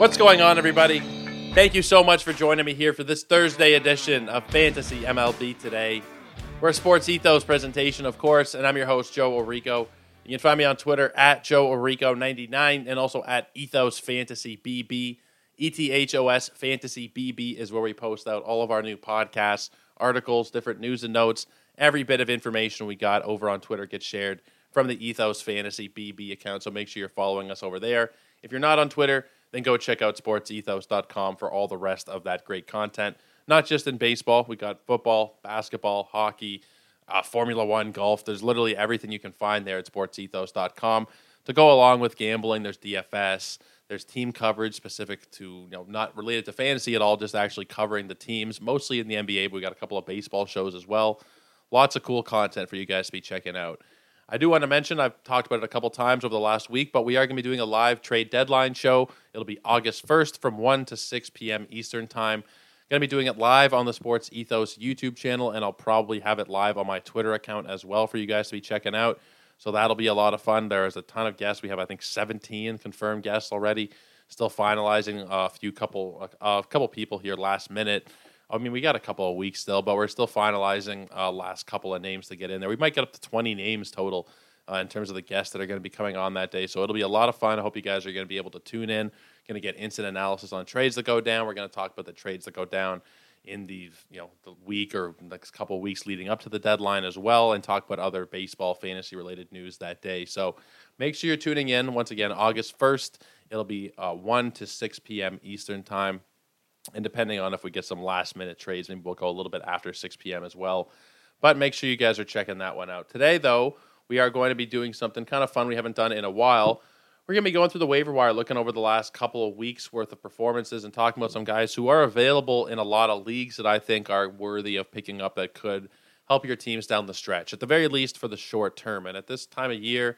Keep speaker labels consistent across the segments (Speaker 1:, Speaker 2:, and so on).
Speaker 1: What's going on, everybody? Thank you so much for joining me here for this Thursday edition of Fantasy MLB Today. We're a Sports Ethos presentation, of course, and I'm your host, Joe Orrico. You can find me on Twitter at Joe Orrico99 and also at Ethos Fantasy BB. ETHOS Fantasy BB is where we post out all of our new podcasts, articles, different news and notes. Every bit of information we got over on Twitter gets shared from the Ethos Fantasy BB account, so make sure you're following us over there. If you're not on Twitter, then go check out sportsethos.com for all the rest of that great content. Not just in baseball, we got football, basketball, hockey, uh, Formula One, golf. There's literally everything you can find there at sportsethos.com. To go along with gambling, there's DFS, there's team coverage specific to, you know, not related to fantasy at all, just actually covering the teams, mostly in the NBA. But we got a couple of baseball shows as well. Lots of cool content for you guys to be checking out. I do want to mention, I've talked about it a couple times over the last week, but we are going to be doing a live trade deadline show. It'll be August 1st from 1 to 6 p.m. Eastern Time. Going to be doing it live on the Sports Ethos YouTube channel, and I'll probably have it live on my Twitter account as well for you guys to be checking out. So that'll be a lot of fun. There is a ton of guests. We have, I think, 17 confirmed guests already. Still finalizing a few couple, a couple people here last minute. I mean, we got a couple of weeks still, but we're still finalizing uh, last couple of names to get in there. We might get up to 20 names total uh, in terms of the guests that are going to be coming on that day. So it'll be a lot of fun. I hope you guys are going to be able to tune in. Going to get instant analysis on trades that go down. We're going to talk about the trades that go down in the you know the week or next couple of weeks leading up to the deadline as well, and talk about other baseball fantasy related news that day. So make sure you're tuning in. Once again, August 1st, it'll be uh, 1 to 6 p.m. Eastern time. And depending on if we get some last minute trades, maybe we'll go a little bit after 6 p.m. as well. But make sure you guys are checking that one out. Today, though, we are going to be doing something kind of fun we haven't done in a while. We're going to be going through the waiver wire, looking over the last couple of weeks worth of performances and talking about some guys who are available in a lot of leagues that I think are worthy of picking up that could help your teams down the stretch, at the very least for the short term. And at this time of year,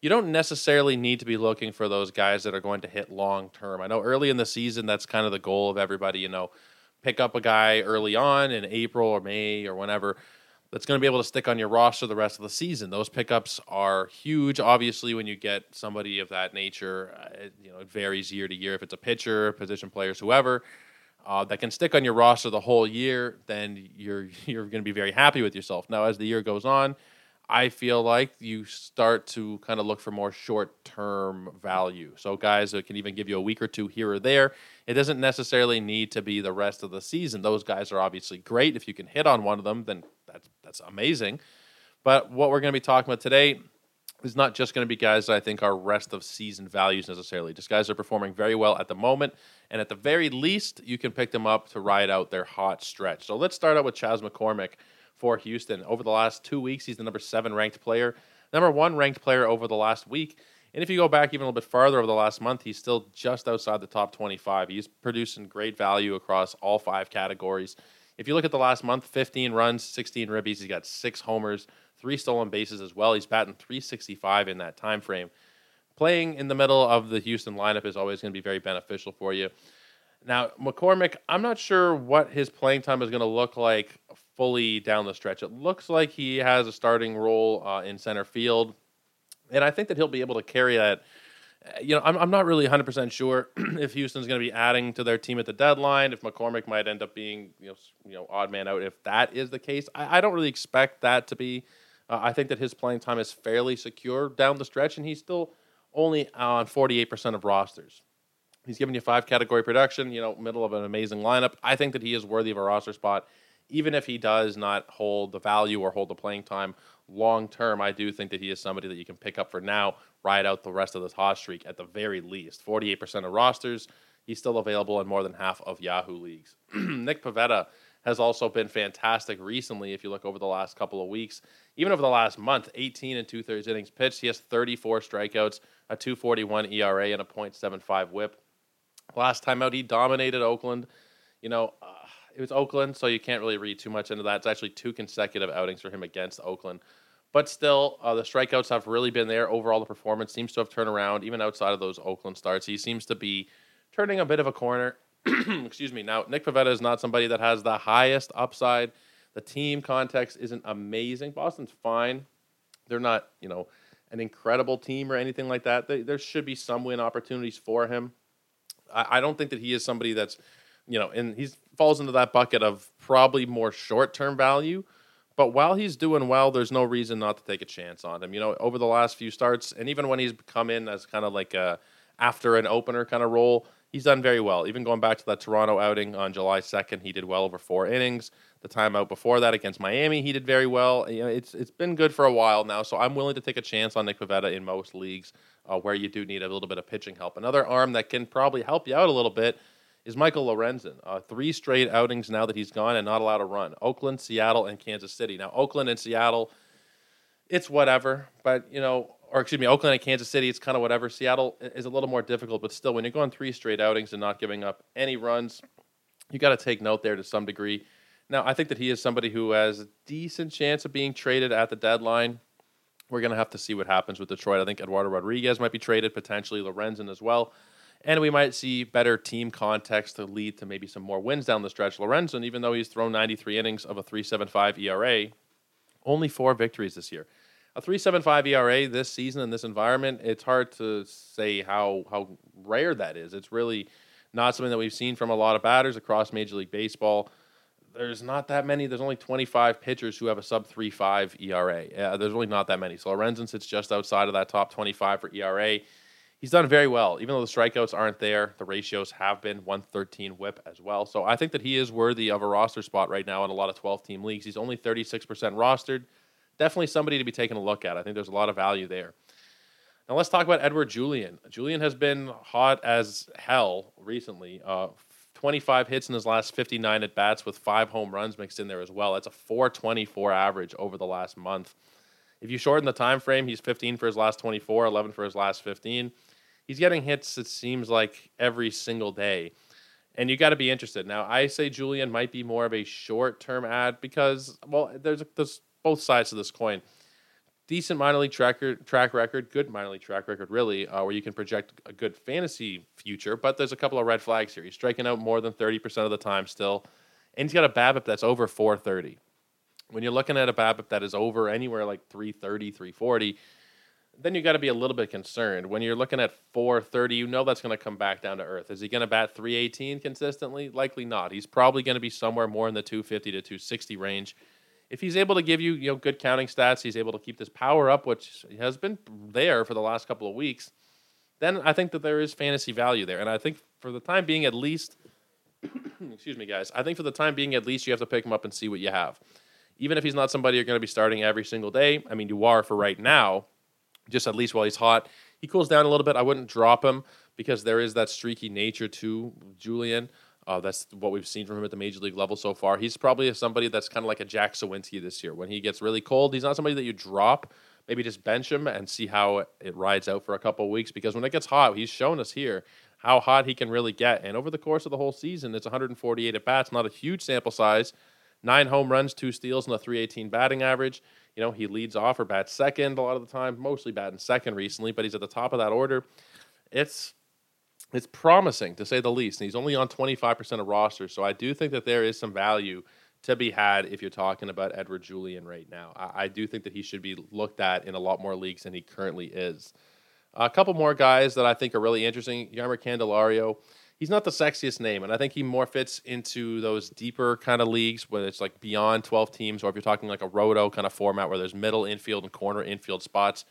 Speaker 1: you don't necessarily need to be looking for those guys that are going to hit long term. I know early in the season, that's kind of the goal of everybody, you know, pick up a guy early on in April or May or whenever that's going to be able to stick on your roster the rest of the season. Those pickups are huge. Obviously, when you get somebody of that nature, uh, it, you know, it varies year to year. If it's a pitcher, position players, whoever, uh, that can stick on your roster the whole year, then you're you're going to be very happy with yourself. Now, as the year goes on, I feel like you start to kind of look for more short term value. So, guys that can even give you a week or two here or there. It doesn't necessarily need to be the rest of the season. Those guys are obviously great. If you can hit on one of them, then that's, that's amazing. But what we're going to be talking about today is not just going to be guys that I think are rest of season values necessarily. Just guys are performing very well at the moment. And at the very least, you can pick them up to ride out their hot stretch. So let's start out with Chas McCormick for Houston. Over the last two weeks, he's the number seven ranked player, number one ranked player over the last week. And if you go back even a little bit farther over the last month, he's still just outside the top 25. He's producing great value across all five categories. If you look at the last month, 15 runs, 16 ribbies, he's got six homers, three stolen bases as well. He's batting 365 in that time frame. Playing in the middle of the Houston lineup is always going to be very beneficial for you. Now, McCormick, I'm not sure what his playing time is going to look like fully down the stretch. It looks like he has a starting role uh, in center field, and I think that he'll be able to carry that. You know, I'm, I'm not really 100% sure if Houston's going to be adding to their team at the deadline, if McCormick might end up being, you know, you know odd man out. If that is the case, I, I don't really expect that to be. Uh, I think that his playing time is fairly secure down the stretch, and he's still only on 48% of rosters. He's giving you five category production, you know, middle of an amazing lineup. I think that he is worthy of a roster spot, even if he does not hold the value or hold the playing time long term, I do think that he is somebody that you can pick up for now, ride out the rest of this hot streak at the very least. 48% of rosters, he's still available in more than half of Yahoo leagues. Nick Pivetta has also been fantastic recently. If you look over the last couple of weeks, even over the last month, 18 and two thirds innings pitched. He has 34 strikeouts, a 241 ERA, and a .75 WHIP. Last time out, he dominated Oakland. You know, it was Oakland, so you can't really read too much into that. It's actually two consecutive outings for him against Oakland. But still, uh, the strikeouts have really been there. Overall, the performance seems to have turned around, even outside of those Oakland starts. He seems to be turning a bit of a corner. Excuse me. Now, Nick Pivetta is not somebody that has the highest upside. The team context isn't amazing. Boston's fine. They're not, you know, an incredible team or anything like that. They, there should be some win opportunities for him. I, I don't think that he is somebody that's, you know, and he falls into that bucket of probably more short term value. But while he's doing well, there's no reason not to take a chance on him. You know, over the last few starts, and even when he's come in as kind of like a after an opener kind of role, he's done very well. Even going back to that Toronto outing on July 2nd, he did well over four innings. The timeout before that against Miami, he did very well. You know, it's it's been good for a while now, so I'm willing to take a chance on Nick Pivetta in most leagues uh, where you do need a little bit of pitching help. Another arm that can probably help you out a little bit is Michael Lorenzen. Uh, three straight outings now that he's gone and not allowed to run. Oakland, Seattle, and Kansas City. Now Oakland and Seattle, it's whatever, but you know or excuse me, Oakland and Kansas City, it's kind of whatever. Seattle is a little more difficult, but still, when you're going three straight outings and not giving up any runs, you got to take note there to some degree. Now, I think that he is somebody who has a decent chance of being traded at the deadline. We're going to have to see what happens with Detroit. I think Eduardo Rodriguez might be traded, potentially Lorenzen as well. And we might see better team context to lead to maybe some more wins down the stretch. Lorenzen, even though he's thrown 93 innings of a 3.75 ERA, only four victories this year a 3.75 ERA this season in this environment, it's hard to say how how rare that is. It's really not something that we've seen from a lot of batters across Major League Baseball. There's not that many. There's only 25 pitchers who have a sub 3.5 ERA. Uh, there's really not that many. So Lorenzen sits just outside of that top 25 for ERA. He's done very well, even though the strikeouts aren't there. The ratios have been 113 WHIP as well. So I think that he is worthy of a roster spot right now in a lot of 12 team leagues. He's only 36% rostered definitely somebody to be taking a look at. I think there's a lot of value there. Now let's talk about Edouard Julien. Julien has been hot as hell recently. Uh, 25 hits in his last 59 at bats with five home runs mixed in there as well. That's a 424 average over the last month. If you shorten the time frame, he's 15 for his last 24, 11 for his last 15. He's getting hits, it seems like, every single day. And you got to be interested. Now, I say Julien might be more of a short term ad because, well, there's, there's both sides of this coin. Decent minor league track, track record, good minor league track record, really, uh, where you can project a good fantasy future. But there's a couple of red flags here. He's striking out more than 30% of the time still, and he's got a BABIP that's over 430. When you're looking at a BABIP that is over anywhere like 330, 340, then you got to be a little bit concerned. When you're looking at 430, you know that's going to come back down to earth. Is he going to bat 318 consistently? Likely not. He's probably going to be somewhere more in the 250 to 260 range if he's able to give you you know good counting stats, he's able to keep this power up, which has been there for the last couple of weeks. Then I think that there is fantasy value there, and I think for the time being, at least, excuse me, guys, I think for the time being, at least you have to pick him up and see what you have. Even if he's not somebody you're going to be starting every single day, I mean, you are for right now. Just at least while he's hot, he cools down a little bit. I wouldn't drop him because there is that streaky nature to Julien. Uh, that's what we've seen from him at the major league level so far. He's probably somebody that's kind of like a Jack Suwinski this year. When he gets really cold, he's not somebody that you drop. Maybe just bench him and see how it rides out for a couple weeks. Because when it gets hot, he's shown us here how hot he can really get. And over the course of the whole season, it's 148 at bats, not a huge sample size. Nine home runs, two steals, and a 318 batting average. You know, he leads off or bats second a lot of the time, mostly batting second recently, but he's at the top of that order. It's it's promising to say the least. And he's only on 25% of rosters. So I do think that there is some value to be had if you're talking about Edouard Julien right now. I, I do think that he should be looked at in a lot more leagues than he currently is. A couple more guys that I think are really interesting. Jeimer Candelario. He's not the sexiest name, and I think he more fits into those deeper kind of leagues where it's like beyond 12 teams, or if you're talking like a roto kind of format where there's middle infield and corner infield spots.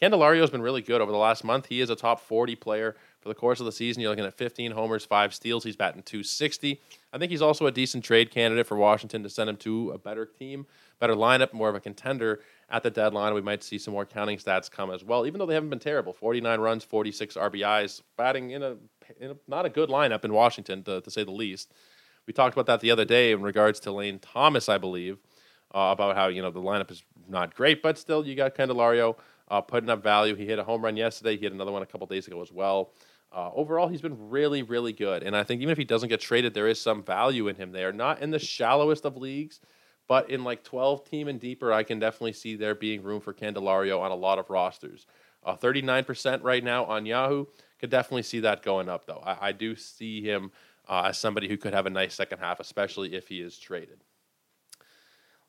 Speaker 1: Candelario has been really good over the last month. He is a top 40 player for the course of the season, you're looking at 15 homers, five steals. He's batting 260. I think he's also a decent trade candidate for Washington to send him to a better team, better lineup, more of a contender at the deadline. We might see some more counting stats come as well, even though they haven't been terrible. 49 runs, 46 RBIs, batting in a not a good lineup in Washington, to, to, say the least. We talked about that the other day in regards to Lane Thomas, I believe, uh, about how, you know, the lineup is not great, but still you got Candelario uh, putting up value. He hit a home run yesterday. He hit another one a couple days ago as well. Uh, overall, he's been really, really good. And I think even if he doesn't get traded, there is some value in him there. Not in the shallowest of leagues, but in like 12 team and deeper, I can definitely see there being room for Candelario on a lot of rosters. Uh, 39% right now on Yahoo. Could definitely see that going up, though. I, I do see him uh, as somebody who could have a nice second half, especially if he is traded.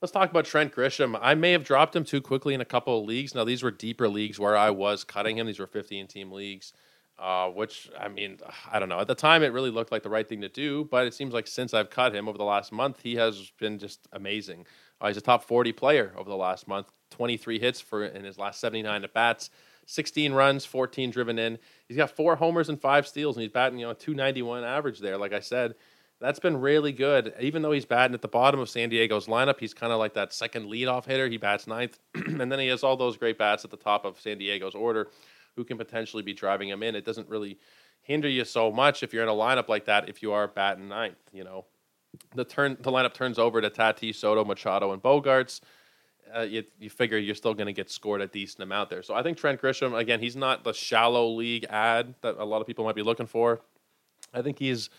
Speaker 1: Let's talk about Trent Grisham. I may have dropped him too quickly in a couple of leagues. Now, these were deeper leagues where I was cutting him. These were 15 team leagues. Uh, which I mean, I don't know. At the time, it really looked like the right thing to do, but it seems like since I've cut him over the last month, he has been just amazing. Uh, he's a top 40 player over the last month. 23 hits for in his last 79 at bats, 16 runs, 14 driven in. He's got four homers and five steals, and he's batting you know 291 average there. Like I said, that's been really good. Even though he's batting at the bottom of San Diego's lineup, he's kind of like that second leadoff hitter. He bats ninth, and then he has all those great bats at the top of San Diego's order who can potentially be driving him in. It doesn't really hinder you so much if you're in a lineup like that if you are batting ninth. You know, the turn the lineup turns over to Tatis, Soto, Machado, and Bogaerts. Uh, you, you figure you're still going to get scored a decent amount there. So I think Trent Grisham, again, he's not the shallow league ad that a lot of people might be looking for. I think he's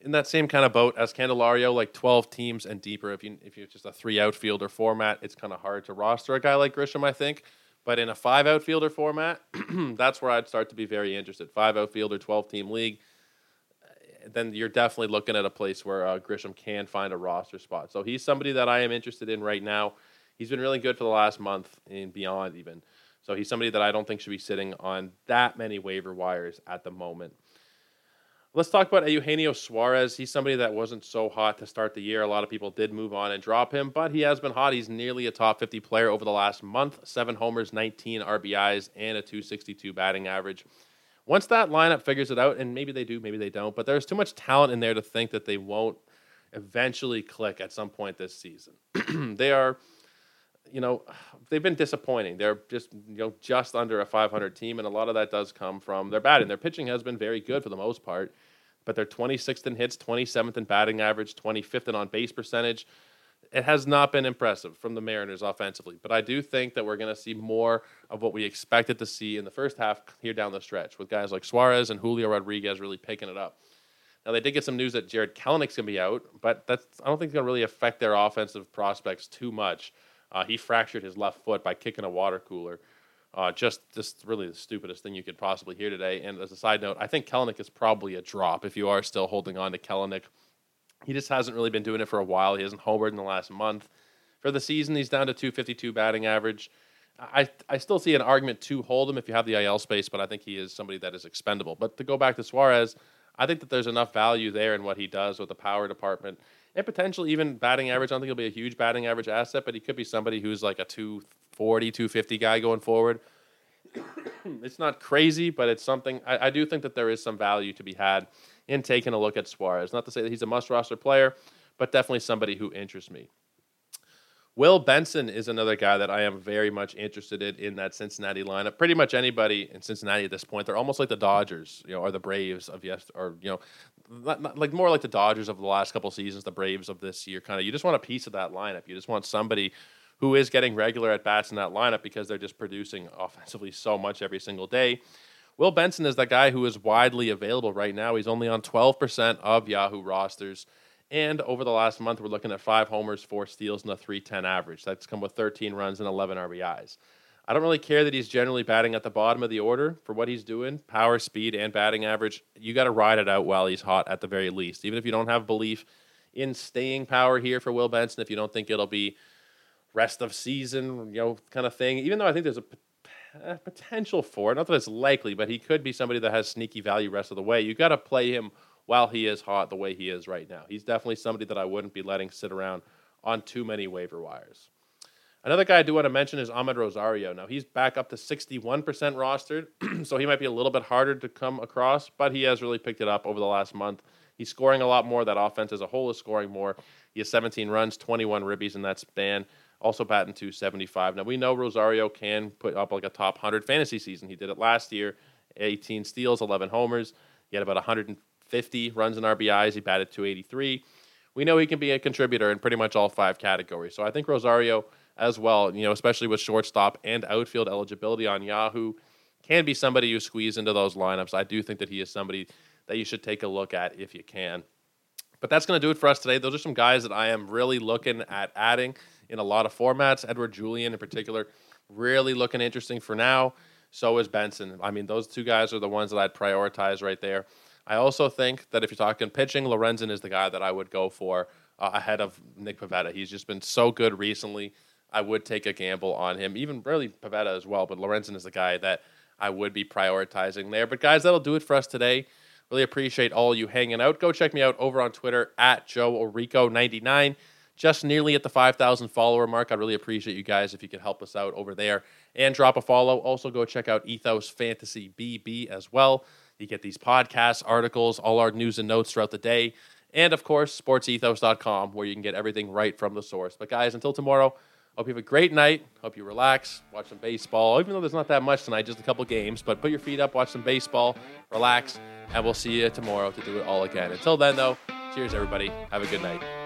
Speaker 1: in that same kind of boat as Candelario, like 12 teams and deeper. If you if you're just a three outfielder format, it's kind of hard to roster a guy like Grisham. I think. But in a five outfielder format, that's where I'd start to be very interested. Five outfielder, 12 team league. Then you're definitely looking at a place where uh, Grisham can find a roster spot. So he's somebody that I am interested in right now. He's been really good for the last month and beyond, even. So he's somebody that I don't think should be sitting on that many waiver wires at the moment. Let's talk about Eugenio Suarez. He's somebody that wasn't so hot to start the year. A lot of people did move on and drop him, but he has been hot. He's nearly a top 50 player over the last month seven homers, 19 RBIs, and a 262 batting average. Once that lineup figures it out, and maybe they do, maybe they don't, but there's too much talent in there to think that they won't eventually click at some point this season. they are you know, they've been disappointing. They're just you know just under a 500 team, and a lot of that does come from their batting. Their pitching has been very good for the most part, but they're 26th in hits, 27th in batting average, 25th in on base percentage. It has not been impressive from the Mariners offensively, but I do think that we're going to see more of what we expected to see in the first half here down the stretch with guys like Suarez and Julio Rodriguez really picking it up. Now they did get some news that Jarred Kelenic's going to be out, but that's I don't think it's going to really affect their offensive prospects too much. Uh, he fractured his left foot by kicking a water cooler. Uh, just, just really the stupidest thing you could possibly hear today. And as a side note, I think Kelenic is probably a drop if you are still holding on to Kelenic. He just hasn't really been doing it for a while. He hasn't homered in the last month. For the season, he's down to 252 batting average. I, I still see an argument to hold him if you have the IL space, but I think he is somebody that is expendable. But to go back to Suarez, I think that there's enough value there in what he does with the power department and potentially even batting average. I don't think he'll be a huge batting average asset, but he could be somebody who's like a 240, 250 guy going forward. it's not crazy, but it's something. I, I, do think that there is some value to be had in taking a look at Suarez. Not to say that he's a must roster player, but definitely somebody who interests me. Will Benson is another guy that I am very much interested in in that Cincinnati lineup. Pretty much anybody in Cincinnati at this point, they're almost like the Dodgers, you know, or the Braves of yes, or you know, like more like the Dodgers of the last couple seasons, the Braves of this year. Kind of, you just want a piece of that lineup. You just want somebody who is getting regular at bats in that lineup because they're just producing offensively so much every single day. Will Benson is that guy who is widely available right now. He's only on 12% of Yahoo rosters. And over the last month, we're looking at five homers, four steals, and a 310 average. That's come with 13 runs and 11 RBIs. I don't really care that he's generally batting at the bottom of the order for what he's doing power, speed, and batting average. You got to ride it out while he's hot at the very least. Even if you don't have belief in staying power here for Will Benson, if you don't think it'll be rest of season, you know, kind of thing, even though I think there's a, potential for it, not that it's likely, but he could be somebody that has sneaky value rest of the way. You got to play him while he is hot the way he is right now. He's definitely somebody that I wouldn't be letting sit around on too many waiver wires. Another guy I do want to mention is Amed Rosario. Now he's back up to 61% rostered, so he might be a little bit harder to come across, but he has really picked it up over the last month. He's scoring a lot more. That offense as a whole is scoring more. He has 17 runs, 21 ribbies in that span. also batting 275. Now we know Rosario can put up like a top 100 fantasy season. He did it last year 18 steals, 11 homers. He had about 150 runs and RBIs. He batted 283. We know he can be a contributor in pretty much all five categories. So I think Rosario as well, you know, especially with shortstop and outfield eligibility on Yahoo, can be somebody you squeeze into those lineups. I do think that he is somebody that you should take a look at if you can. But that's going to do it for us today. Those are some guys that I am really looking at adding in a lot of formats. Edouard Julien, in particular, really looking interesting for now. So is Benson. I mean, those two guys are the ones that I'd prioritize right there. I also think that if you're talking pitching, Lorenzen is the guy that I would go for uh, ahead of Nick Pivetta. He's just been so good recently. I would take a gamble on him, even really Pivetta as well. But Lorenzen is the guy that I would be prioritizing there. But guys, that'll do it for us today. Really appreciate all you hanging out. Go check me out over on Twitter at Joe Orrico99. Just nearly at the 5,000 follower mark. I'd really appreciate you guys if you could help us out over there and drop a follow. Also, go check out Ethos Fantasy BB as well. You get these podcasts, articles, all our news and notes throughout the day. And of course, sportsethos.com, where you can get everything right from the source. But guys, until tomorrow, hope you have a great night. Hope you relax, watch some baseball, even though there's not that much tonight, just a couple games. But put your feet up, watch some baseball, relax, and we'll see you tomorrow to do it all again. Until then, though, cheers, everybody. Have a good night.